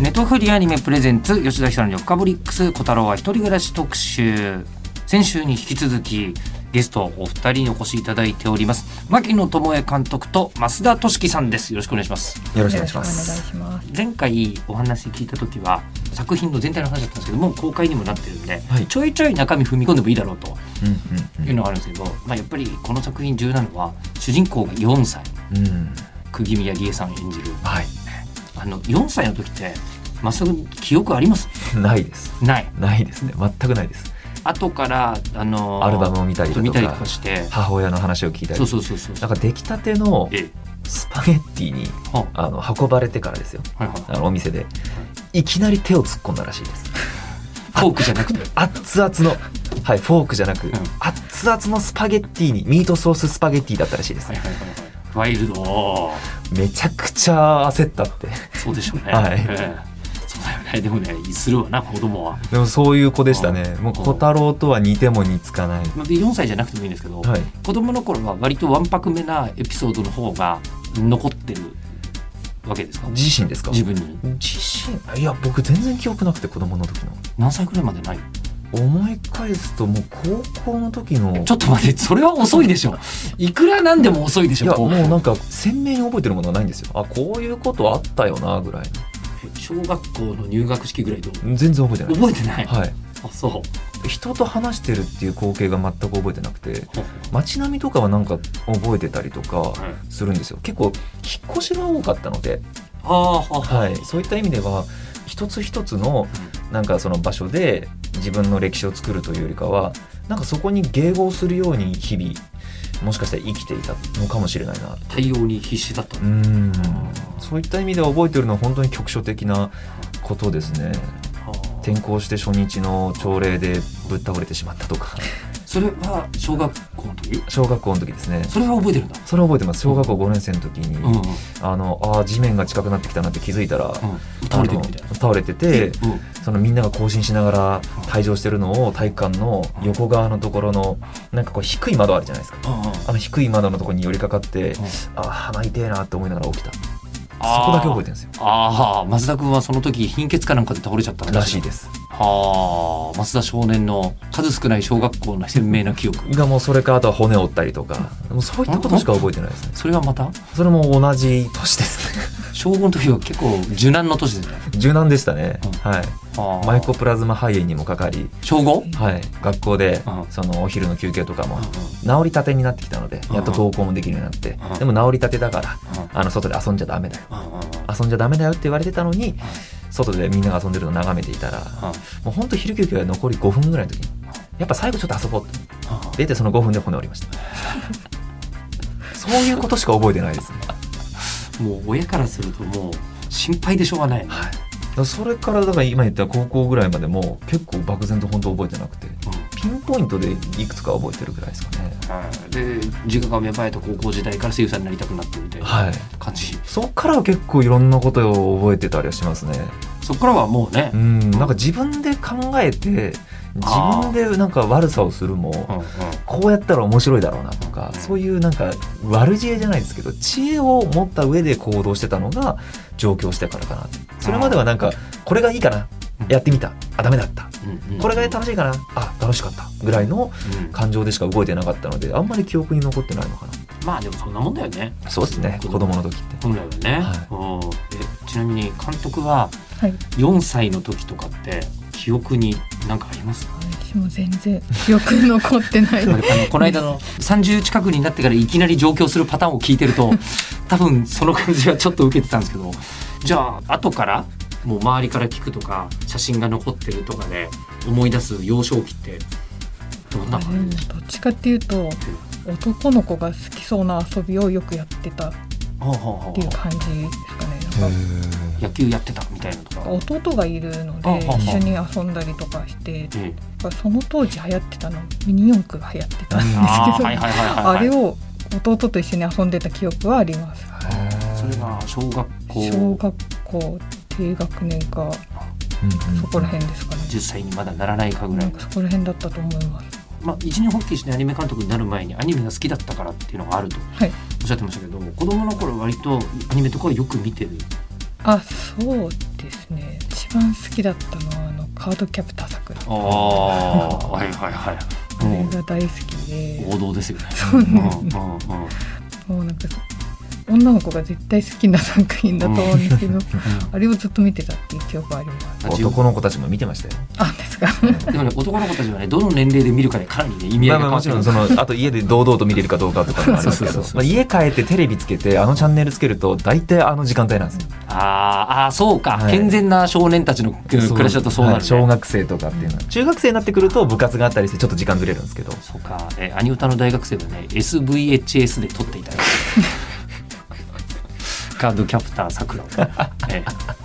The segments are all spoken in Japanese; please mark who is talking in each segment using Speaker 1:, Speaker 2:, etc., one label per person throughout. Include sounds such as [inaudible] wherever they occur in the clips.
Speaker 1: ネトフリアニメプレゼンツ吉田久典の深掘りックス小太郎は一人暮らし特集先週に引き続きゲストお二人にお越しいただいております牧野智恵監督と増田俊樹さんですよろしくお願いします
Speaker 2: よろしくお願いします。
Speaker 1: 前回お話聞いた時は作品の全体の話だったんですけどもう公開にもなってるんで、
Speaker 2: はい
Speaker 1: ちょいちょい中身踏み込んでもいいだろうと
Speaker 2: うん
Speaker 1: いうのがあるんですけど、まあ、やっぱりこの作品重要なのは主人公が4歳。
Speaker 2: うん。
Speaker 1: 釘宮理恵さん演じる
Speaker 2: はい。
Speaker 1: あの4歳の時ってまっすぐ記憶あります？
Speaker 2: ないです。
Speaker 1: ない
Speaker 2: ないですね。全くないです。
Speaker 1: 後からあの
Speaker 2: アルバムを見たりだとか
Speaker 1: して
Speaker 2: 母親の話を聞いたり。
Speaker 1: そうそうそうそう
Speaker 2: なんか出来たての
Speaker 1: ええ
Speaker 2: スパゲッティに
Speaker 1: は
Speaker 2: あの運ばれてからですよ。
Speaker 1: はいはい
Speaker 2: あのお店でいきなり手を突っ込んだらしいです。
Speaker 1: フォークじゃなくて
Speaker 2: 熱々のはいフォークじゃなく、
Speaker 1: ん
Speaker 2: 熱々のスパゲッティにミートソーススパゲッティだったらしいです
Speaker 1: はい。はいはいはいワイルド。
Speaker 2: めちゃくちゃ焦ったって。
Speaker 1: そうでしょうね、
Speaker 2: はい。
Speaker 1: ええ。そうだよね。でもねするわな子供は
Speaker 2: でもそういう子でしたね。
Speaker 1: うん。
Speaker 2: もう小太郎とは似ても似つかない。
Speaker 1: まあで4歳じゃなくてもいいんですけど、
Speaker 2: はい。
Speaker 1: 子供の頃は割とわんぱくめなエピソードの方が残ってるわけですか？
Speaker 2: 自身ですか？
Speaker 1: 自分に。
Speaker 2: 自身？いや僕全然記憶なくて子供の時の。
Speaker 1: 何歳くらいまでない？
Speaker 2: 思い返すともう高校の時の
Speaker 1: ちょっと待ってそれは遅いでしょ。いくらなんでも遅いでし
Speaker 2: いや
Speaker 1: ょこう
Speaker 2: もうなんか鮮明に覚えてるものはないんですよ。あこういうことあったよなぐらい
Speaker 1: 小学校の入学式ぐらいどう？
Speaker 2: の全然覚えてない
Speaker 1: 覚えてない、
Speaker 2: はい。
Speaker 1: あそう。
Speaker 2: 人と話してるっていう光景が全く覚えてなくて街並みとかはなんか覚えてたりとか
Speaker 1: はい。
Speaker 2: するんですよ。結構引っ越しが多かったので、
Speaker 1: ああは
Speaker 2: はい、そういった意味では一つ一つのなんかその場所で自分の歴史を作るというよりかはなんかそこに迎合するように日々もしかしたら生きていたのかもしれないな
Speaker 1: 対応に必死だった
Speaker 2: うーん。そういった意味では覚えてるのは本当に局所的なことですね。転校して初日の朝礼でぶっ倒れてしまったとか。
Speaker 1: それは小学校の時？
Speaker 2: 小学校の時ですね。
Speaker 1: それは覚えてるんだ？
Speaker 2: それは覚えてます。小学校5年生の時に、
Speaker 1: うん。うん
Speaker 2: あのあー地面が近くなってきたなって気づいたら、
Speaker 1: うん。倒れてるみたい
Speaker 2: あの倒れてて
Speaker 1: うん。
Speaker 2: そのみんなが行進しながら退場してるのを体育館の横側のところのなんかこう低い窓あるじゃないですか。あの低い窓のところに寄りかかって、あー鼻痛えなって思いながら起きた。そこだけ覚えてるんですよ。
Speaker 1: ああ増田君はその時貧血かなんかで倒れちゃった
Speaker 2: らしいです
Speaker 1: はあ増田少年の数少ない小学校の鮮明な記憶。
Speaker 2: がもうそれからあとは骨折ったりとか。もうそういったことしか覚えてないですね。
Speaker 1: それはまた？
Speaker 2: それも同じ年ですね。
Speaker 1: 小5の時は結構受難の年ですね。
Speaker 2: 柔軟でしたね、
Speaker 1: うん。
Speaker 2: はい。
Speaker 1: はあ。
Speaker 2: マイコプラズマ肺炎にもかかり、
Speaker 1: 小 5?
Speaker 2: はい、学校で
Speaker 1: うん。
Speaker 2: そのお昼の休憩とかも
Speaker 1: うん
Speaker 2: 治りたてになってきたのでやっと登校もできるようになって
Speaker 1: うん。
Speaker 2: でも治りたてだから
Speaker 1: うん。
Speaker 2: あの外で遊んじゃダメだよ。遊んじゃダメだよって言われてたのに外でみんなが遊んでるのを眺めていたら
Speaker 1: うん。
Speaker 2: もうほんと昼休憩が残り5分ぐらいの時にやっぱ最後ちょっと遊ぼうって。
Speaker 1: うん。
Speaker 2: 出てその5分で骨折りました。[laughs] そういうことしか覚えてないですね。
Speaker 1: もう親からするともう心配でしょうがない、
Speaker 2: はい。それからだから今言った高校ぐらいまでも結構漠然と本当覚えてなくてピンポイントでいくつか覚えてるぐらいですかね。
Speaker 1: はい。で自我が芽生えた高校時代から声優さんになりたくなってみたいな
Speaker 2: はい。
Speaker 1: 感じ、
Speaker 2: そっからは結構いろんなことを覚えてたりはしますね。
Speaker 1: そこからはもうね。
Speaker 2: う、ん。なんか自分で考えて自分でなんか悪さをするも
Speaker 1: うんうん。
Speaker 2: こうやったら面白いだろうなとか
Speaker 1: うん。
Speaker 2: そういうなんか悪知恵じゃないですけど知恵を持った上で行動してたのが上京してからかな。それまではなんかこれがいいかな。やってみた。あダメだった。
Speaker 1: うんうん
Speaker 2: これが楽しいかな？あ楽しかった。ぐらいの
Speaker 1: うん。
Speaker 2: 感情でしか動いてなかったのであんまり記憶に残ってないのかな。
Speaker 1: まあでもそんなもんだよね。
Speaker 2: そうですね。子供。の時って。
Speaker 1: 本来はね、うん。えちなみに監督は
Speaker 3: はい。
Speaker 1: 4歳の時とかって記憶に何かありますか？
Speaker 3: 私も全然記憶に残ってない。[laughs]
Speaker 1: あのこの間の30近くになってからいきなり上京するパターンを聞いてると多分その感じはちょっと受けてたんですけどじゃあ後からもう周りから聞くとか写真が残ってるとかで思い出す幼少期ってどんな感じ
Speaker 3: もどっちかっていうと男の子が好きそうな遊びをよくやってたっていう感じですかね。
Speaker 1: 野球やってたみたいなとか、
Speaker 3: 弟がいるので一緒に遊んだりとかして
Speaker 1: ええ
Speaker 3: その当時流行ってたのミニ四駆が流行ってたんですけど
Speaker 1: あ
Speaker 3: れを弟と一緒に遊んでた記憶はあります。
Speaker 1: それが小学校。
Speaker 3: 小学校低学年かそこら辺ですかね。
Speaker 1: 10歳にまだならないかぐら
Speaker 3: ないんかそこら辺だったと思います
Speaker 1: まあ、一年発起してアニメ監督になる前にアニメが好きだったからっていうのがあると
Speaker 3: はい。
Speaker 1: おっしゃってましたけど子供の頃割とアニメとかはよく見てる。
Speaker 3: あそうですね。一番好きだったのはあのカードキャプターさくら。
Speaker 1: ああはいはいはい。
Speaker 3: あれ
Speaker 1: も
Speaker 3: が大好きで。
Speaker 1: う王道ですよね。
Speaker 3: そう
Speaker 1: うんうんうん。
Speaker 3: もうなんか女の子が絶対好きな作品だと思うんですけどあれをずっと見てたっていう記憶はあります。
Speaker 2: 男の子たちも見てましたよ。
Speaker 3: あですか？
Speaker 1: でもね男の子たちはねどの年齢で見るかでかなりね意味合い。
Speaker 2: まあまあもちろんそのあと家で堂々と見れるかどうかとかもありますけど。
Speaker 1: そうそうそうそう。
Speaker 2: まあ家帰ってテレビつけてあのチャンネルつけると大体あの時間帯なんですよ。
Speaker 1: あーあーそうか、
Speaker 2: はい
Speaker 1: 健全な少年たちの暮らしだとそうなるね、
Speaker 2: はい小学生とかっていうのは中学生になってくると部活があったりしてちょっと時間ずれるんですけど。
Speaker 1: そうか、えー、アニ歌の大学生はね SVHS で撮っていただいてカードキャプターさくら。えー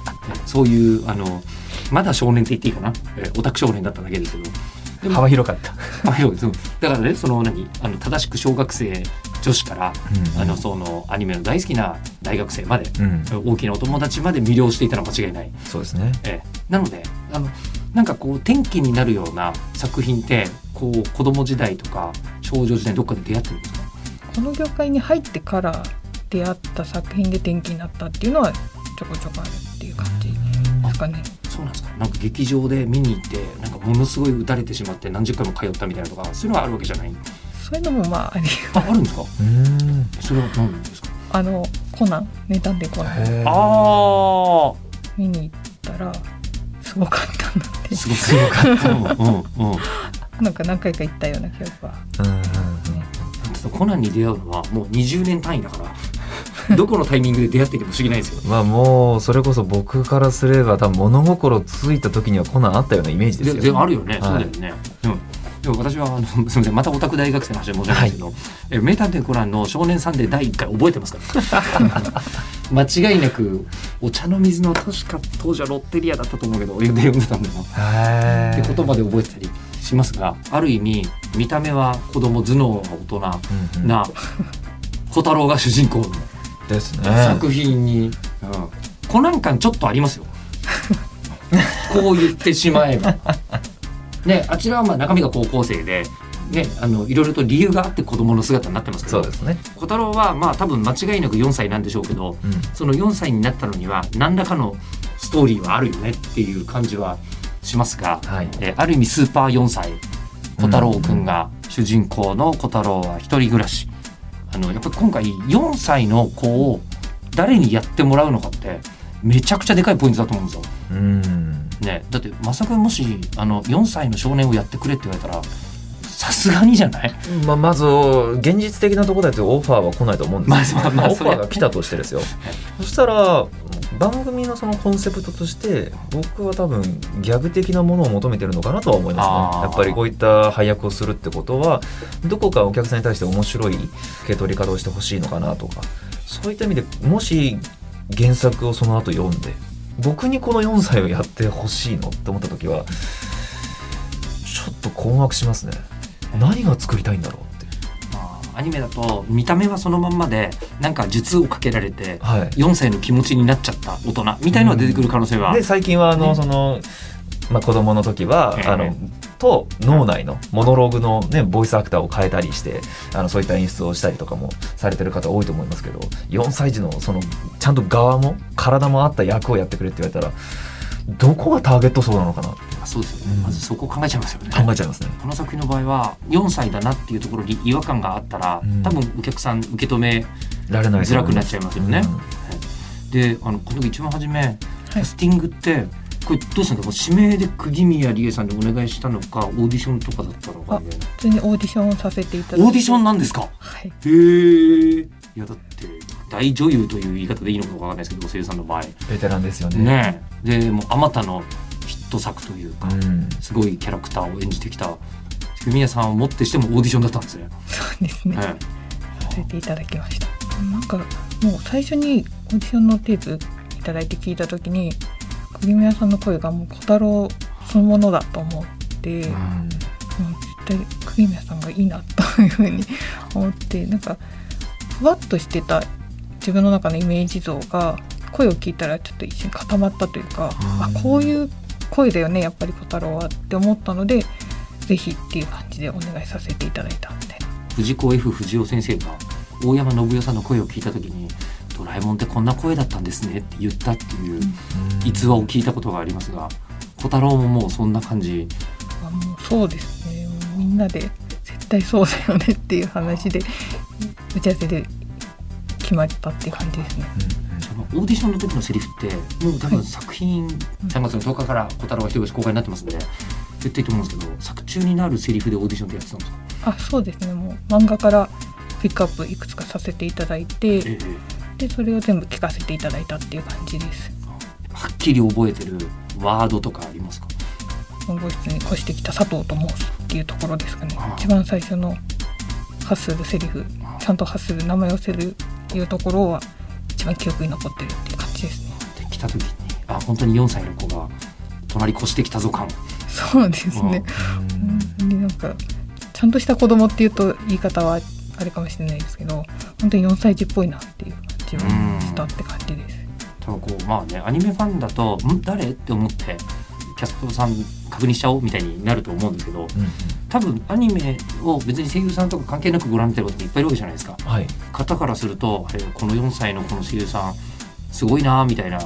Speaker 1: そういうあのまだ少年って言っていいかな、えーオタク少年だっただけですけど。でも
Speaker 2: 幅広かった。
Speaker 1: あそうそう。だからねその何？あの正しく小学生女子から、
Speaker 2: うん。
Speaker 1: あのそのアニメの大好きな大学生まで、
Speaker 2: うん。
Speaker 1: 大きなお友達まで魅了していたのは間違いない。
Speaker 2: そうですね。
Speaker 1: ええ、なのであのなんかこう転機になるような作品ってこう子供時代とか少女時代どっかで出会ってるんですか？
Speaker 3: この業界に入ってから出会った作品で転機になったっていうのはちょこちょこあるっていう感じですかね。
Speaker 1: そうなんですか。なんか劇場で見に行ってなんかものすごい打たれてしまって何十回も通ったみたいなとかそういうのはあるわけじゃない？
Speaker 3: そういうのもまああり
Speaker 1: ああるんですか？
Speaker 2: うん。
Speaker 1: それは何ですか？
Speaker 3: あのコナン名探偵コナン。
Speaker 2: へー。
Speaker 1: あ
Speaker 3: 見に行ったらすごかったなって
Speaker 1: あすごいすごかった、うんうん。うん
Speaker 3: なんか何回か行ったような記憶は。
Speaker 2: うんうんうん。
Speaker 1: コナンに出会うのはもう20年単位だから [laughs] どこのタイミングで出会っていても不思議ないですよ。
Speaker 2: まあもうそれこそ僕からすれば多分物心ついた時にはコナンあったようなイメージです
Speaker 1: で
Speaker 2: よ。
Speaker 1: でもあるよね、
Speaker 2: はい。
Speaker 1: そうだよね。うん。でも私はあの [laughs] すみません。またオタク大学生の話で申し訳ないですけど、え名探偵コナンの少年サンデー第1回覚えてますか？ら。[laughs] 間違いなくお茶の水の確か当時はロッテリアだったと思うけどで読んでたんだよ。って言葉で覚えてたりしますがある意味見た目は子供頭脳は大人な小太郎が主人公の
Speaker 2: ですね。
Speaker 1: 作品に、うん、コナン感ちょっとありますよ。[laughs] こう言ってしまえば。ね、あちらはまあ中身が高校生で、ね、あのいろいろと理由があって子供の姿になってますけど。
Speaker 2: そうですね。
Speaker 1: 小太郎はまあ多分間違いなく4歳なんでしょうけど
Speaker 2: うん。
Speaker 1: その4歳になったのには何らかのストーリーはあるよねっていう感じはしますが、
Speaker 2: はい。
Speaker 1: えーある意味スーパー4歳。小太郎くんが主人公の小太郎は一人暮らしあのやっぱり今回4歳の子を誰にやってもらうのかってめちゃくちゃでかいポイントだと思うんですよ。
Speaker 2: うん。
Speaker 1: ね、だってまさかもしあの4歳の少年をやってくれって言われたらさすがにじゃない？
Speaker 2: まあ、まず現実的なところだとオファーは来ないと思うんですよ、
Speaker 1: まあまあまあ
Speaker 2: オファーが来たとしてですよ。そしたら番組のそのコンセプトとして僕は多分ギャグ的なものを求めてるのかなとは思いますね。やっぱりこういった配役をするってことはどこかお客さんに対して面白い受け取り方をしてほしいのかなとか。そういった意味でもし原作をその後読んで僕にこの4歳をやってほしいのって思った時はちょっと困惑しますね。何が作りたいんだろう
Speaker 1: アニメだと見た目はそのまんまでなんか術をかけられて
Speaker 2: はい。
Speaker 1: 4歳の気持ちになっちゃった大人みたいのが出てくる可能性は、
Speaker 2: で最近はあの、
Speaker 1: ね
Speaker 2: その、まあ、子供の時は、
Speaker 1: ええ。
Speaker 2: あのと脳内のモノローグの、ね、ボイスアクターを変えたりしてあのそういった演出をしたりとかもされてる方多いと思いますけど4歳児のそのちゃんと側も体もあった役をやってくれって言われたらどこがターゲット層なのかなって
Speaker 1: そうですよね、
Speaker 2: うん。
Speaker 1: まずそこを考えちゃいますよね。
Speaker 2: 考えちゃいますね。
Speaker 1: この作品の場合は4歳だなっていうところに違和感があったら、
Speaker 2: うん。
Speaker 1: 多分お客さん受け止め
Speaker 2: られない
Speaker 1: づらくなっちゃいますよね。
Speaker 2: うん。
Speaker 1: であのこの時一番初めキャスティングってこれどうしたんだもう指名で釘宮理恵さんでお願いしたのかオーディションとかだったのか
Speaker 3: 普通にオーディションをさせていただいて。
Speaker 1: オーディションなんですか？
Speaker 3: はい。
Speaker 1: へえいやだって大女優という言い方でいいのかわかんないですけど声優さんの場合。
Speaker 2: ベテランですよね。
Speaker 1: ねえ。でもうあまたのト作というか、
Speaker 2: うん。
Speaker 1: すごいキャラクターを演じてきた弓矢さんをもってしてもオーディションだったんですね。
Speaker 3: そうですね、
Speaker 1: え
Speaker 3: させていただきました。なんかもう最初にオーディションのテープただいて聞いた時に釘宮さんの声がもう小太郎そのものだと思って、もう絶対釘宮さんがいいなというふうに思ってなんかふわっとしてた自分の中のイメージ像が声を聞いたらちょっと一瞬固まったというか、あこういう声だよねやっぱり小太郎はって思ったのでぜひっていう感じでお願いさせていただいたみたいな。
Speaker 1: 藤子 F 不二雄先生が大山信代さんの声を聞いた時に「ドラえもんってこんな声だったんですね」って言ったっていう逸話を聞いたことがありますが小太郎ももうそんな感じ
Speaker 3: あもうそうですねもうみんなで絶対そうだよねっていう話で打ち合わせで決まったっていう感じですね。
Speaker 1: そのオーディションの時のセリフってもう多分
Speaker 3: はい
Speaker 1: 作品、3月の10日から小太郎が一人公開になってますんで絶対いいと思うんですけど作中になるセリフでオーディションってやってたんですか、
Speaker 3: あそうですね。もう漫画からピックアップいくつかさせていただいて
Speaker 1: ええ。
Speaker 3: でそれを全部聞かせていただいたっていう感じです。
Speaker 1: はっきり覚えてるワードとかありますか？
Speaker 3: 本郷室に越してきた佐藤と申すっていうところですかね。一番最初の発するセリフちゃんと発する名前をせるいうところは一番記憶に残ってるっていう感じですね。
Speaker 1: で来た時にあ本当に4歳の子が隣越してきたぞ感
Speaker 3: そうですね。うんでなんかちゃんとした子供っていうと言い方はあれかもしれないですけど本当に4歳児っぽいなっていう感じがしたって感じです。
Speaker 1: 多分こうまあねアニメファンだと「ん？誰?」って思ってキャストさん確認しちゃおうみたいになると思うんですけど多分アニメを別に声優さんとか関係なくご覧になってる方っていっぱいいるわけじゃないですか。
Speaker 2: はい。
Speaker 1: 方からするとこの4歳のこの声優さんすごいなみたいな。い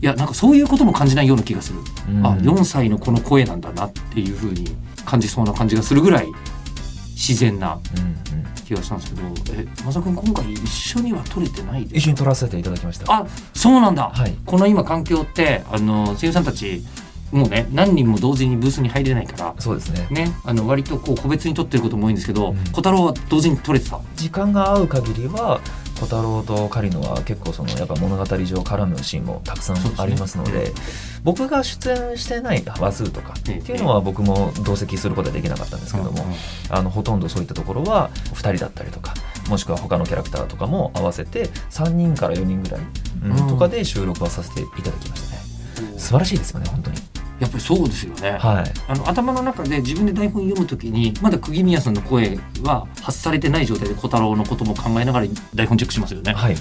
Speaker 1: やなんかそういうことも感じないような気がする、
Speaker 2: うん。
Speaker 1: あ4歳のこの声なんだなっていうふうに感じそうな感じがするぐらい自然な
Speaker 2: うんうん。
Speaker 1: 気がしたんですけどえまさくん今回一緒には撮れてない
Speaker 2: 一緒に撮らせていただきました。
Speaker 1: あそうなんだ、
Speaker 2: はい。
Speaker 1: この今環境ってあの声優さんたちもうね何人も同時にブースに入れないから
Speaker 2: そうですね。
Speaker 1: ねあの割とこう個別に撮ってることも多いんですけど、
Speaker 2: うん。
Speaker 1: 小太郎は同時に撮れてた？
Speaker 2: 時間が合う限りは小太郎と狩野は結構そのやっぱ物語上絡むシーンもたくさんありますので
Speaker 1: そうです
Speaker 2: 僕が出演してない話数とかって
Speaker 1: ええ
Speaker 2: いうのは僕も同席することはできなかったんですけども、あのほとんどそういったところは2人だったりとかもしくは他のキャラクターとかも合わせて3人から4人ぐらい、うん
Speaker 1: うん。
Speaker 2: とかで収録はさせていただきましたね。素晴らしいですよね本当に
Speaker 1: やっぱりそうですよね、
Speaker 2: はい。
Speaker 1: あの頭の中で自分で台本読むときにまだ釘宮さんの声は発されてない状態で小太郎のことも考えながら台本チェックしますよね。
Speaker 2: はい。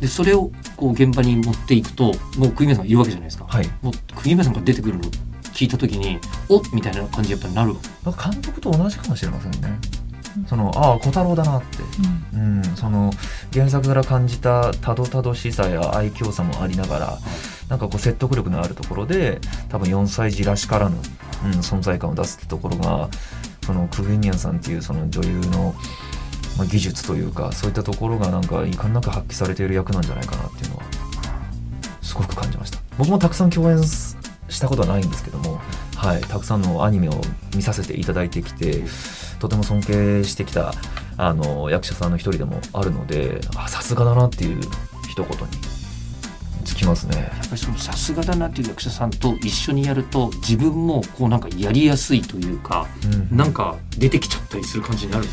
Speaker 1: でそれをこう現場に持っていくともう釘宮さんがいるわけじゃないですか。
Speaker 2: はい。
Speaker 1: もう釘宮さんが出てくるの聞いたときにおっみたいな感じやっぱりなる。
Speaker 2: 監督と同じかもしれませんね。そのああ小太郎だなって。
Speaker 3: うん。
Speaker 2: うん、その原作から感じたたどたどしさや愛嬌さもありながらなんかこう説得力のあるところで多分4歳児らしからぬ、うん、存在感を出すってところがそのクグニアンさんっていうその女優の、まあ、技術というかそういったところがなんか遺憾なく発揮されている役なんじゃないかなっていうのはすごく感じました。僕もたくさん共演したことはないんですけども、はい、たくさんのアニメを見させていただいてきてとても尊敬してきたあの役者さんの一人でもあるのでさすがだなっていう一言にきますね。
Speaker 1: やっぱりそのさすがだなっていう役者さんと一緒にやると自分もこうなんかやりやすいというか、
Speaker 2: うん
Speaker 1: なんか出てきちゃったりする感じになる。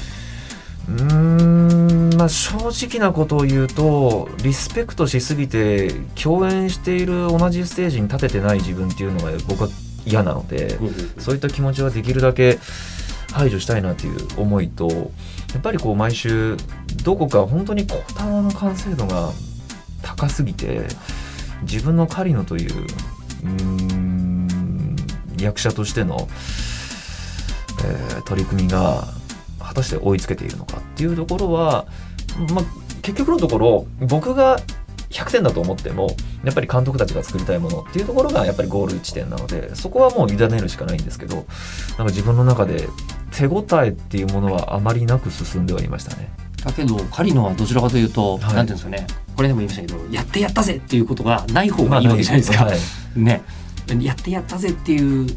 Speaker 2: うーんまあ正直なことを言うとリスペクトしすぎて共演している同じステージに立ててない自分っていうのが僕は嫌なので、そういった気持ちはできるだけ排除したいなっていう思いとやっぱりこう毎週どこか本当に小太郎の完成度が高すぎて自分の狩野というう役者としての、えー取り組みが果たして追いつけているのかっていうところは、ま、結局のところ僕が100点だと思ってもやっぱり監督たちが作りたいものっていうところがやっぱりゴール地点なのでそこはもう委ねるしかないんですけどなんか自分の中で手応えっていうものはあまりなく進んではいましたね。
Speaker 1: だけど狩野はどちらかというと、
Speaker 2: はい。
Speaker 1: なんていうんですかね。これでも言いましたけどやってやったぜっていうことがない方がいいわけじゃないですか。[laughs]
Speaker 2: はい。
Speaker 1: ね。やってやったぜっていう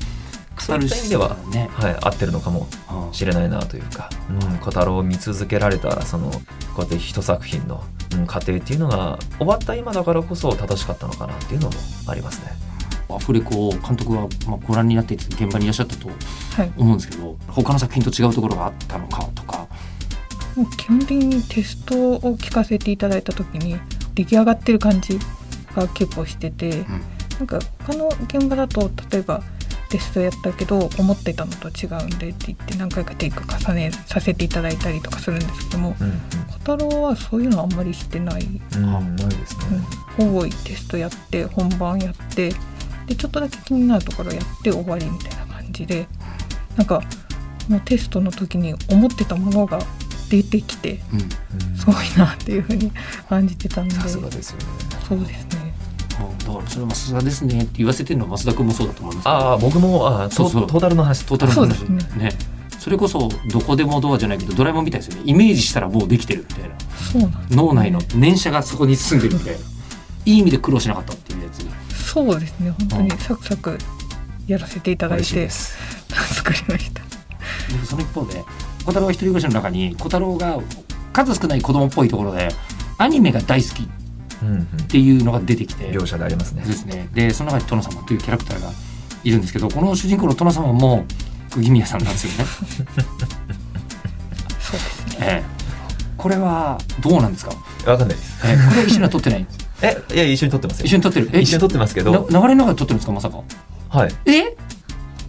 Speaker 2: そういった意味では
Speaker 1: ね、
Speaker 2: はい、合ってるのかも
Speaker 1: うん
Speaker 2: しれないなというか、うん、小太郎を見続けられたそのこうやって一作品の、うん、過程っていうのが終わった今だからこそ正しかったのかなっていうのもありますね。
Speaker 1: アフレコを監督はまあご覧になっていて現場にいらっしゃったと
Speaker 3: はい。
Speaker 1: 思うんですけど他の作品と違うところがあったのかとか
Speaker 3: もう基本的にテストを聞かせていただいた時に出来上がってる感じが結構してて、
Speaker 1: ん。
Speaker 3: なんか他の現場だと例えばテストやったけど思ってたのと違うんでって言って何回かテイク重ねさせていただいたりとかするんですけども
Speaker 2: うん
Speaker 3: 小太郎はそういうのあんまりしてない、
Speaker 2: うん。うんないですね。
Speaker 3: うん、ほぼテストやって本番やってでちょっとだけ気になるところやって終わりみたいな感じでなんかもうテストの時に思ってたものが出てきて
Speaker 1: うん。
Speaker 2: うん
Speaker 3: すごいなっていうふうに感じてたんで。
Speaker 2: さすがですよね。
Speaker 3: そうですね。
Speaker 1: だからそれはさすがですねって言わせてるのは増田君もそうだと思います。けど
Speaker 2: ああ僕もあ
Speaker 1: そうそう。
Speaker 2: トータルの話。
Speaker 1: トータルの話。
Speaker 3: ね。
Speaker 1: ね。それこそどこでもドアじゃないけどドラえもんみたいですよね。イメージしたらもうできてるみたいな。
Speaker 3: そうなんですね。
Speaker 1: 脳内の念写がそこに住んでるみたいな。いい意味で苦労しなかったっていうやつ。
Speaker 3: そうですね。本当にサクサクやらせていただいて
Speaker 2: 嬉しいです。[laughs]
Speaker 3: 作りました。
Speaker 1: でその一方で小太郎は一人暮らしの中に小太郎が数少ない子供っぽいところでアニメが大好きっ
Speaker 2: うんうん。
Speaker 1: ていうのが出てきて
Speaker 2: 両者でありますね。
Speaker 1: ですね。でその中に殿様というキャラクターがいるんですけどこの主人公の殿様も釘宮さんなんですよね。
Speaker 3: そうですね。
Speaker 1: ええ。これはどうなんですか、
Speaker 2: わかんないです。
Speaker 1: ええ。これは一緒には撮ってない？
Speaker 2: えいや一緒に撮ってますよ。
Speaker 1: 一緒に撮ってる。え
Speaker 2: 一緒に撮ってますけど。
Speaker 1: な流れの中で撮ってるんですか？まさか。
Speaker 2: はい。
Speaker 1: え？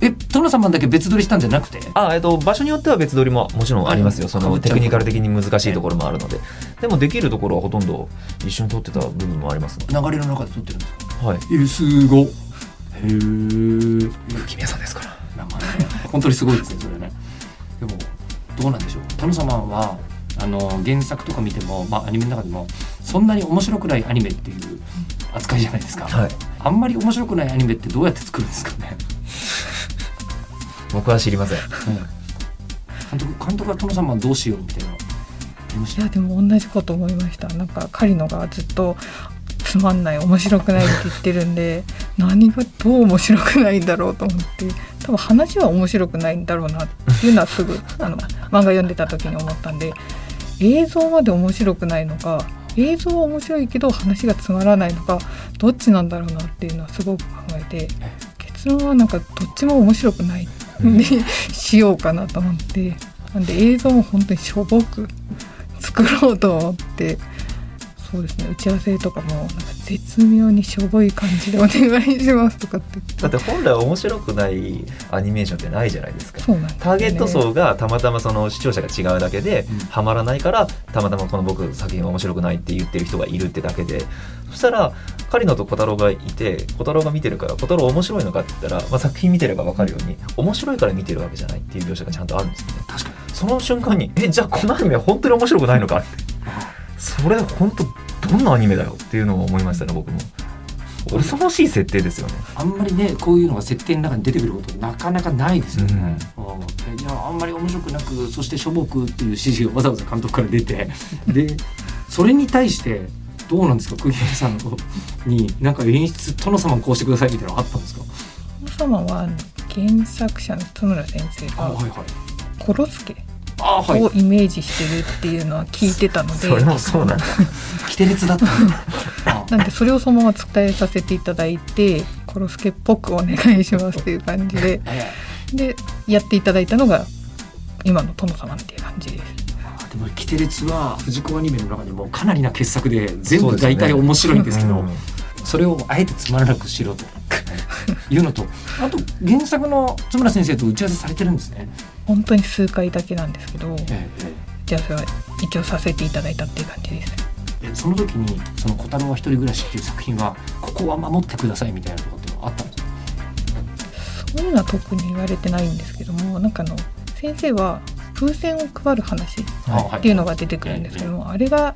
Speaker 1: え殿様だけ別撮りしたんじゃなくて？
Speaker 2: あえっと場所によっては別撮りももちろんあります。よ、
Speaker 1: はい
Speaker 2: そのテクニカル的に難しいところもあるので、でもできるところはほとんど一緒に撮ってた部分もあります
Speaker 1: 流れの中で撮ってるんですか？
Speaker 2: はい。
Speaker 1: えすごっ。へえ
Speaker 2: 君屋さんですから。
Speaker 1: なんかね本当にすごいですねそれね。でもどうなんでしょう？殿様はあの原作とか見ても、まあ、アニメの中でもそんなに面白くないアニメっていう扱いじゃないですか、
Speaker 2: はい。
Speaker 1: あんまり面白くないアニメってどうやって作るんですかね、
Speaker 2: 僕は知りません。
Speaker 1: 監督監督は殿様はどうしようみたいな。
Speaker 3: いやでも同じこと思いました。なんか狩野がずっとつまんない面白くないって言ってるんで [laughs] 何がどう面白くないんだろうと思って。多分話は面白くないんだろうなっていうのはすぐ [laughs] あの漫画読んでた時に思ったんで映像まで面白くないのか映像は面白いけど話がつまらないのかどっちなんだろうなっていうのはすごく考えて結論はなんかどっちも面白くないにしようかなと思って。なんで映像も本当にしょぼく作ろうと思って。そうですね。打ち合わせとかもなんか絶妙にしょぼい感じでお願いしますとかって
Speaker 2: だって本来面白くないアニメーションってないじゃないですか。
Speaker 3: そうなんですよね。
Speaker 2: ターゲット層がたまたまその視聴者が違うだけで、
Speaker 1: うん。
Speaker 2: ハマらないからたまたまこの僕作品は面白くないって言ってる人がいるってだけで。そしたら狩野と小太郎がいて小太郎が見てるから小太郎面白いのかって言ったら、まあ、作品見てれば分かるように面白いから見てるわけじゃないっていう描写がちゃんとあるんですよね。
Speaker 1: 確かに。
Speaker 2: その瞬間にえじゃあこのアニメは本当に面白くないのかってそれ本当どんなアニメだよっていうのを思いましたね僕も。恐ろしい設定ですよね。
Speaker 1: あんまりねこういうのが設定の中に出てくることなかなかないですよね。うん。いやあんまり面白くなくそしてしょぼくっていう指示がわざわざ監督から出て。[laughs] でそれに対してどうなんですか栗原さんになんか演出殿様をこうしてくださいみたいなのあったんですか？
Speaker 3: 殿様は原作者の津村先生が
Speaker 1: あはいはい。
Speaker 3: コロスケ
Speaker 1: あはい
Speaker 3: をイメージしてるっていうのは聞いてたので、
Speaker 2: それもそうなんだ。[laughs]
Speaker 1: 規定列だった [laughs]
Speaker 3: なんでそれをそのまま伝えさせていただいてコロスケっぽくお願いしますっていう感じで。
Speaker 1: え
Speaker 3: でやっていただいたのが今の殿様っていう感じです。
Speaker 1: えでも規定列は藤子アニメの中でもかなりな傑作で全部大体面白いんですけど
Speaker 2: うん。
Speaker 1: それをあえてつまらなくしろというのとあと原作の津村先生と打ち合わせされてるんですね。
Speaker 3: 本当に数回だけなんですけど打
Speaker 1: ええ
Speaker 3: ち合わせは一応させていただいたっていう感じです。
Speaker 1: えその時に「その小太郎は一人暮らし」っていう作品はここは守ってくださいみたいなところってあったんですか？
Speaker 3: そういうのは特に言われてないんですけどもなんかあの先生は風船を配る話
Speaker 2: はい
Speaker 3: っていうのが出てくるんですけども、あれが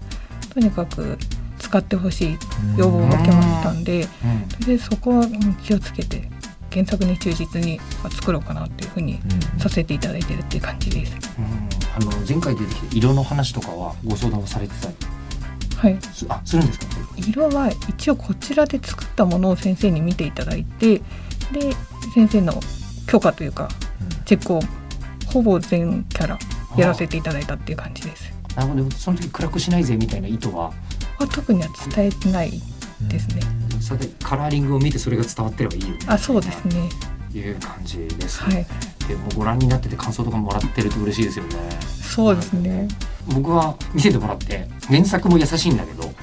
Speaker 3: とにかく使ってほしい要望が来ましたんで、でそこはうん気をつけて原作に忠実に作ろうかなっていうふうに
Speaker 2: うん
Speaker 3: させていただいてるっていう感じです。
Speaker 1: うん。あの前回出てきて色の話とかはご相談をされてたり？
Speaker 3: はい、
Speaker 1: すあするんですか？
Speaker 3: 色は一応こちらで作ったものを先生に見ていただいてで先生の許可というかチェックをほぼ全キャラやらせていただいたっていう感じです。
Speaker 1: なのでその時暗くしないぜみたいな意図は？
Speaker 3: あ特には伝えてないですね。
Speaker 1: それでカラーリングを見てそれが伝わってればいいよね
Speaker 3: あそうですね。
Speaker 1: という感じです
Speaker 3: は
Speaker 1: ね、
Speaker 3: い
Speaker 1: でもご覧になってて感想とかもらってると嬉しいですよね
Speaker 3: そうですね。
Speaker 1: 僕は見せてもらって原作も優しいんだけど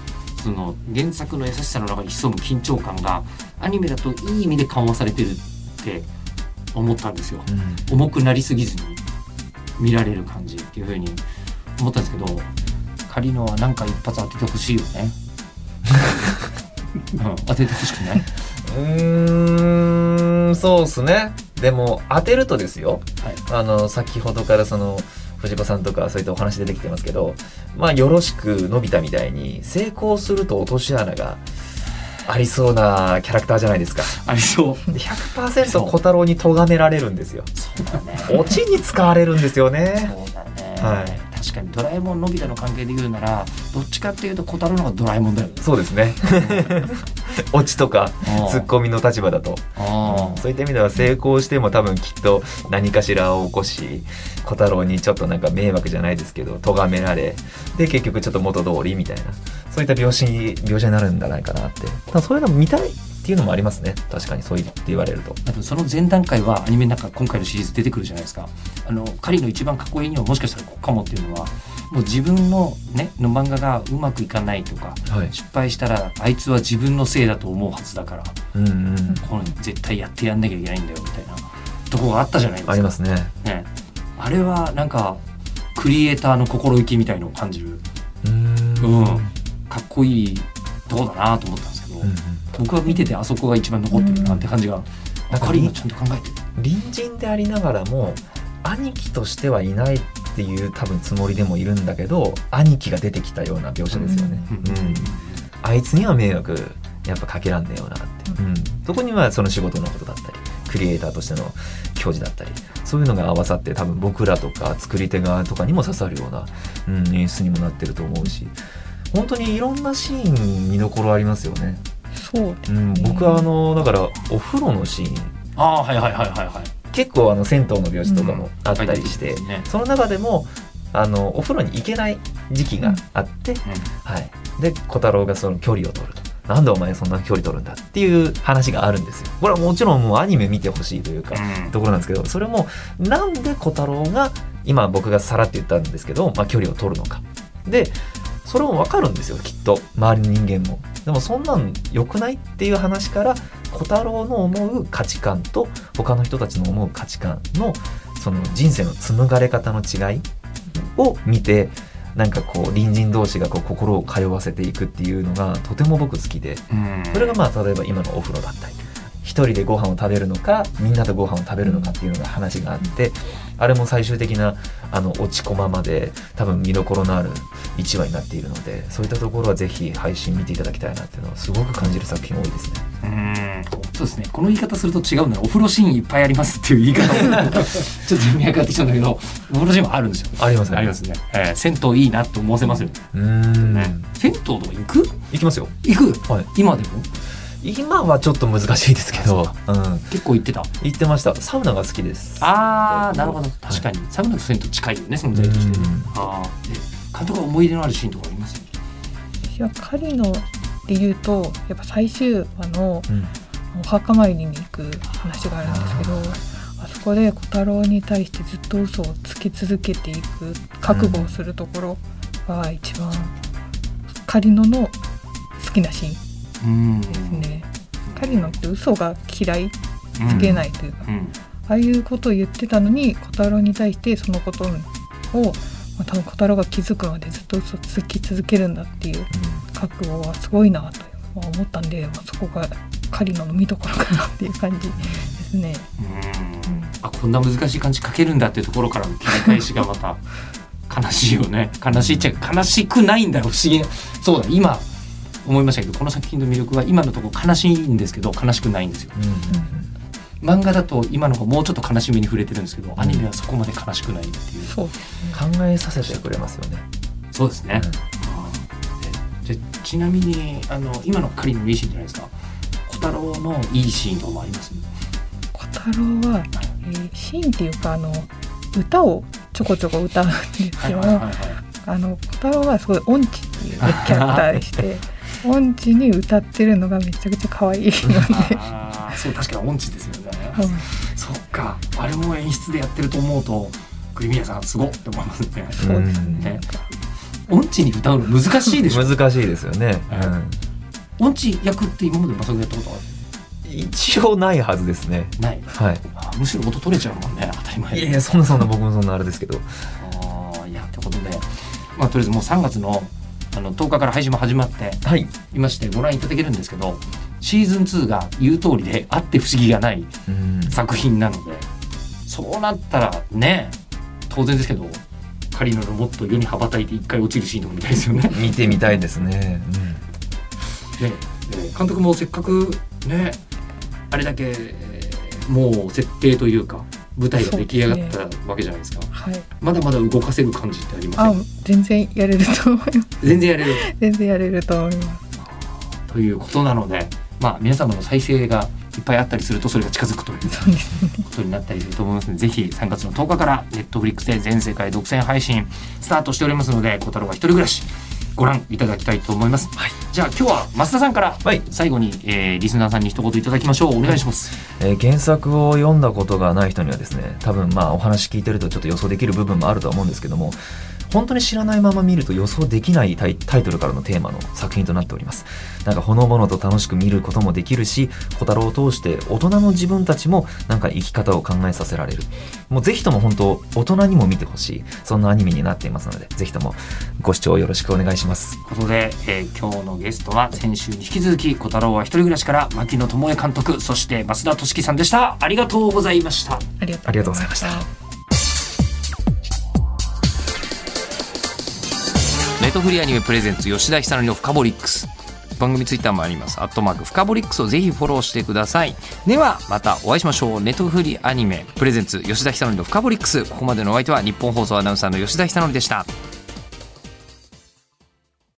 Speaker 1: その原作の優しさの中に潜む緊張感がアニメだといい意味で緩和されてるって思ったんですよ。重くなりすぎずに見られる感じっていうふうに思ったんですけど仮のはなんか一発当ててほしいよね。うん、当ててほしくない？う
Speaker 2: ーんそうっすね。でも当てるとですよ。
Speaker 1: はい。
Speaker 2: あの先ほどからその藤子さんとかそういったお話出てきてますけどまあよろしくのび太みたいに成功すると落とし穴がありそうなキャラクターじゃないですか。
Speaker 1: ありそう。
Speaker 2: で100%小太郎に咎められるんですよ。
Speaker 1: そうだね。
Speaker 2: オチに使われるんですよね。
Speaker 1: そうだね、
Speaker 2: はい
Speaker 1: 確かにドラえもんのび太の関係で言うならどっちかっていうと小太郎の方がドラえもんだよね。
Speaker 2: そうですね。[laughs] オチとか
Speaker 1: あ
Speaker 2: ツッコミの立場だと。
Speaker 1: あ
Speaker 2: そういった意味では成功しても多分きっと何かしらを起こし小太郎にちょっとなんか迷惑じゃないですけど咎められで結局ちょっと元通りみたいな。そういった描写に描写になるんじゃないかなって。そういうの見たいっていうのもありますね。確かにそう言って言われると。
Speaker 1: あとその前段階はアニメの中今回のシリーズ出てくるじゃないですか。あの狩りの一番かっこいいにはもしかしたらここかもっていうのはもう自分のねの漫画がうまくいかないとか
Speaker 2: はい。
Speaker 1: 失敗したらあいつは自分のせいだと思うはずだから
Speaker 2: うんうん
Speaker 1: この絶対やってやんなきゃいけないんだよみたいなとこがあったじゃないですか。
Speaker 2: ありますね。
Speaker 1: ね、あれはなんかクリエイターの心意気みたいのを感じる。
Speaker 2: うーん。
Speaker 1: うん。かっこいいとこだなと思ったんですけど、
Speaker 2: うんうん
Speaker 1: 僕は見ててあそこが一番残ってるなって感じが、
Speaker 2: なん。か
Speaker 1: ちゃんと考えてる。
Speaker 2: 隣人でありながらも兄貴としてはいないっていう多分つもりでもいるんだけど兄貴が出てきたような描写ですよね、
Speaker 1: うん。
Speaker 2: うん。あいつには迷惑やっぱかけらんねえよなって、うん、そこにはその仕事のことだったりクリエイターとしての教授だったりそういうのが合わさって多分僕らとか作り手側とかにも刺さるような、うん、演出にもなってると思うし。本当にいろんなシーン見どころありますよね、
Speaker 3: そうです
Speaker 2: うん、
Speaker 3: ね
Speaker 2: 僕はあのだからお風呂のシーン。
Speaker 1: ああはいはいはいはいはい。
Speaker 2: 結構あの銭湯の描写とかもあったりして、
Speaker 1: うんね。
Speaker 2: その中でもあのお風呂に行けない時期があって、はい、で小太郎がその距離を取ると。なんでお前そんな距離取るんだっていう話があるんですよ。これはもちろんもうアニメ見てほしいというか、
Speaker 1: うん。
Speaker 2: ところなんですけど、それもなんで小太郎が今僕がさらって言ったんですけど、まあ、距離を取るのか。で、それもわかるんですよ、きっと。周りの人間も。でもそんなん良くないっていう話から、小太郎の思う価値観と他の人たちの思う価値観のその人生の紡がれ方の違いを見て、なんかこう隣人同士がこう心を通わせていくっていうのがとても僕好きで
Speaker 1: うん
Speaker 2: それがまあ例えば今のお風呂だったり一人でご飯を食べるのかみんなでご飯を食べるのかっていうのが話があってあれも最終的なあの落ち込ままで多分見どころのある1話になっているのでそういったところはぜひ配信見ていただきたいなっていうのはすごく感じる作品多いですね。
Speaker 1: うんそうですね。この言い方すると違うなお風呂シーンいっぱいありますっていう言い方も [laughs] ちょっと意味わかってきたんだけどお風呂シーンもあるんですよ。
Speaker 2: あります
Speaker 1: ありますね、えー銭湯いいなって思わせますよね、
Speaker 2: うーん、
Speaker 1: ね。銭湯とか行く？
Speaker 2: いきますよ。
Speaker 1: 行く？
Speaker 2: はい。
Speaker 1: 今でも？
Speaker 2: 今はちょっと難しいですけど、うん、
Speaker 1: 結構行ってた？
Speaker 2: 言ってました。サウナが好きです。
Speaker 1: ああなるほど。確かに、サウナと銭湯近いよね存在として。
Speaker 2: うん。
Speaker 1: ああで監督が思い出のあるシーンとかあります？
Speaker 3: 私は狩野で言うとやっぱ最終話の
Speaker 2: うん。
Speaker 3: お墓参りに行く話があるんですけどあそこで小太郎に対してずっと嘘をつき続けていく覚悟をするところが一番狩野の好きなシーン。
Speaker 1: うん
Speaker 3: ですね。狩野って嘘が嫌いつけないというか、
Speaker 1: うん。
Speaker 3: ああいうことを言ってたのに小太郎に対してそのことを、まあ、多分小太郎が気づくまでずっと嘘つき続けるんだっていう覚悟はすごいなと思ったんで、まあ、そこが狩野の見どころかなっていう感じですね。
Speaker 1: うん。あこんな難しい感じ書けるんだっていうところからの切り返しがまた悲しいよね。悲しいっちゃ悲しくないんだよ不思議。なそうだ今思いましたけどこの作品の魅力は今のところ悲しいんですけど悲しくないんですよ。
Speaker 2: うんうん
Speaker 1: 漫画だと今の方がもうちょっと悲しみに触れてるんですけどアニメはそこまで悲しくないっていう。
Speaker 3: そう。
Speaker 2: 考えさせてくれますよね。
Speaker 1: そうですね、でじゃちなみにあの今の狩りのいいシーンじゃないですか。小太郎のいいシーンとかもあります？
Speaker 3: 小太郎は、えーシーンっていうかあの歌をちょこちょこ歌うんですよ。あの小太郎はすごい音痴っていうキャラクターでして [laughs] 音痴に歌ってるのがめちゃくちゃ可愛いので、
Speaker 1: ああそう確かに音痴ですよね、
Speaker 3: うん
Speaker 1: そっか。あれも演出でやってると思うとグリミアさんすごっって思いますね。
Speaker 3: そうですね。
Speaker 1: 音痴に歌うの難しいでしょ。
Speaker 2: 難しいですよね、
Speaker 1: 音痴役って今までまさかやったことある？
Speaker 2: うん、一応ないはずですね。
Speaker 1: ない。
Speaker 2: はい。
Speaker 1: あむしろ音取れちゃうもんね当たり前。
Speaker 2: いやいやそんなそんな僕もそんなあれですけど。
Speaker 1: あーいやってことで、まあ、とりあえずもう3月のあの10日から配信も始まって
Speaker 2: はい。
Speaker 1: いましてご覧いただけるんですけどシーズン2が言う通りであって不思議がない
Speaker 2: うん。
Speaker 1: 作品なのでそうなったらね当然ですけどカリノのもっと世に羽ばたいて一回落ちるシーンとか見たいですよね。
Speaker 2: 見てみたいですね、
Speaker 1: で、えー監督もせっかくねあれだけ、えーもう設定というか舞台が出来上がったわけじゃないですか。
Speaker 3: はい。
Speaker 1: まだまだ動かせる感じってありま
Speaker 3: あ
Speaker 1: せん？
Speaker 3: 全然やれると思います。
Speaker 1: 全然やれる？
Speaker 3: 全然やれると思います。
Speaker 1: ということなのでまあ皆様の再生がいっぱいあったりするとそれが近づくということになったりすると思いますのでぜひ3月の10日からネットフリックスで全世界独占配信スタートしておりますので小太郎は一人暮らしご覧いただきたいと思います、じゃあ今日は増田さんから
Speaker 2: はい。
Speaker 1: 最後に、えーリスナーさんに一言いただきましょう。お願いします、
Speaker 2: えー原作を読んだことがない人にはですね多分まあお話聞いてるとちょっと予想できる部分もあるとは思うんですけども本当に知らないまま見ると予想できないタイタイトルからのテーマの作品となっております。なんかほのぼのと楽しく見ることもできるし小太郎を通して大人の自分たちもなんか生き方を考えさせられる。もうぜひとも本当大人にも見てほしい。そんなアニメになっていますのでぜひともご視聴よろしくお願いします。
Speaker 1: ということで、えー今日のゲストは先週に引き続き小太郎は一人暮らしから牧野智恵監督そして増田俊樹さんでした。ありがとうございました。
Speaker 3: ありが
Speaker 2: ありがとうございました
Speaker 1: ネットフリアニメプレゼンツ吉田久典のフカボリックス。番組ツイッターもあります。アットマークフカボリックスをぜひフォローしてください。ではまたお会いしましょう。ネットフリアニメプレゼンツ吉田久典のフカボリックス。ここまでのお相手は日本放送アナウンサーの吉田久典でした。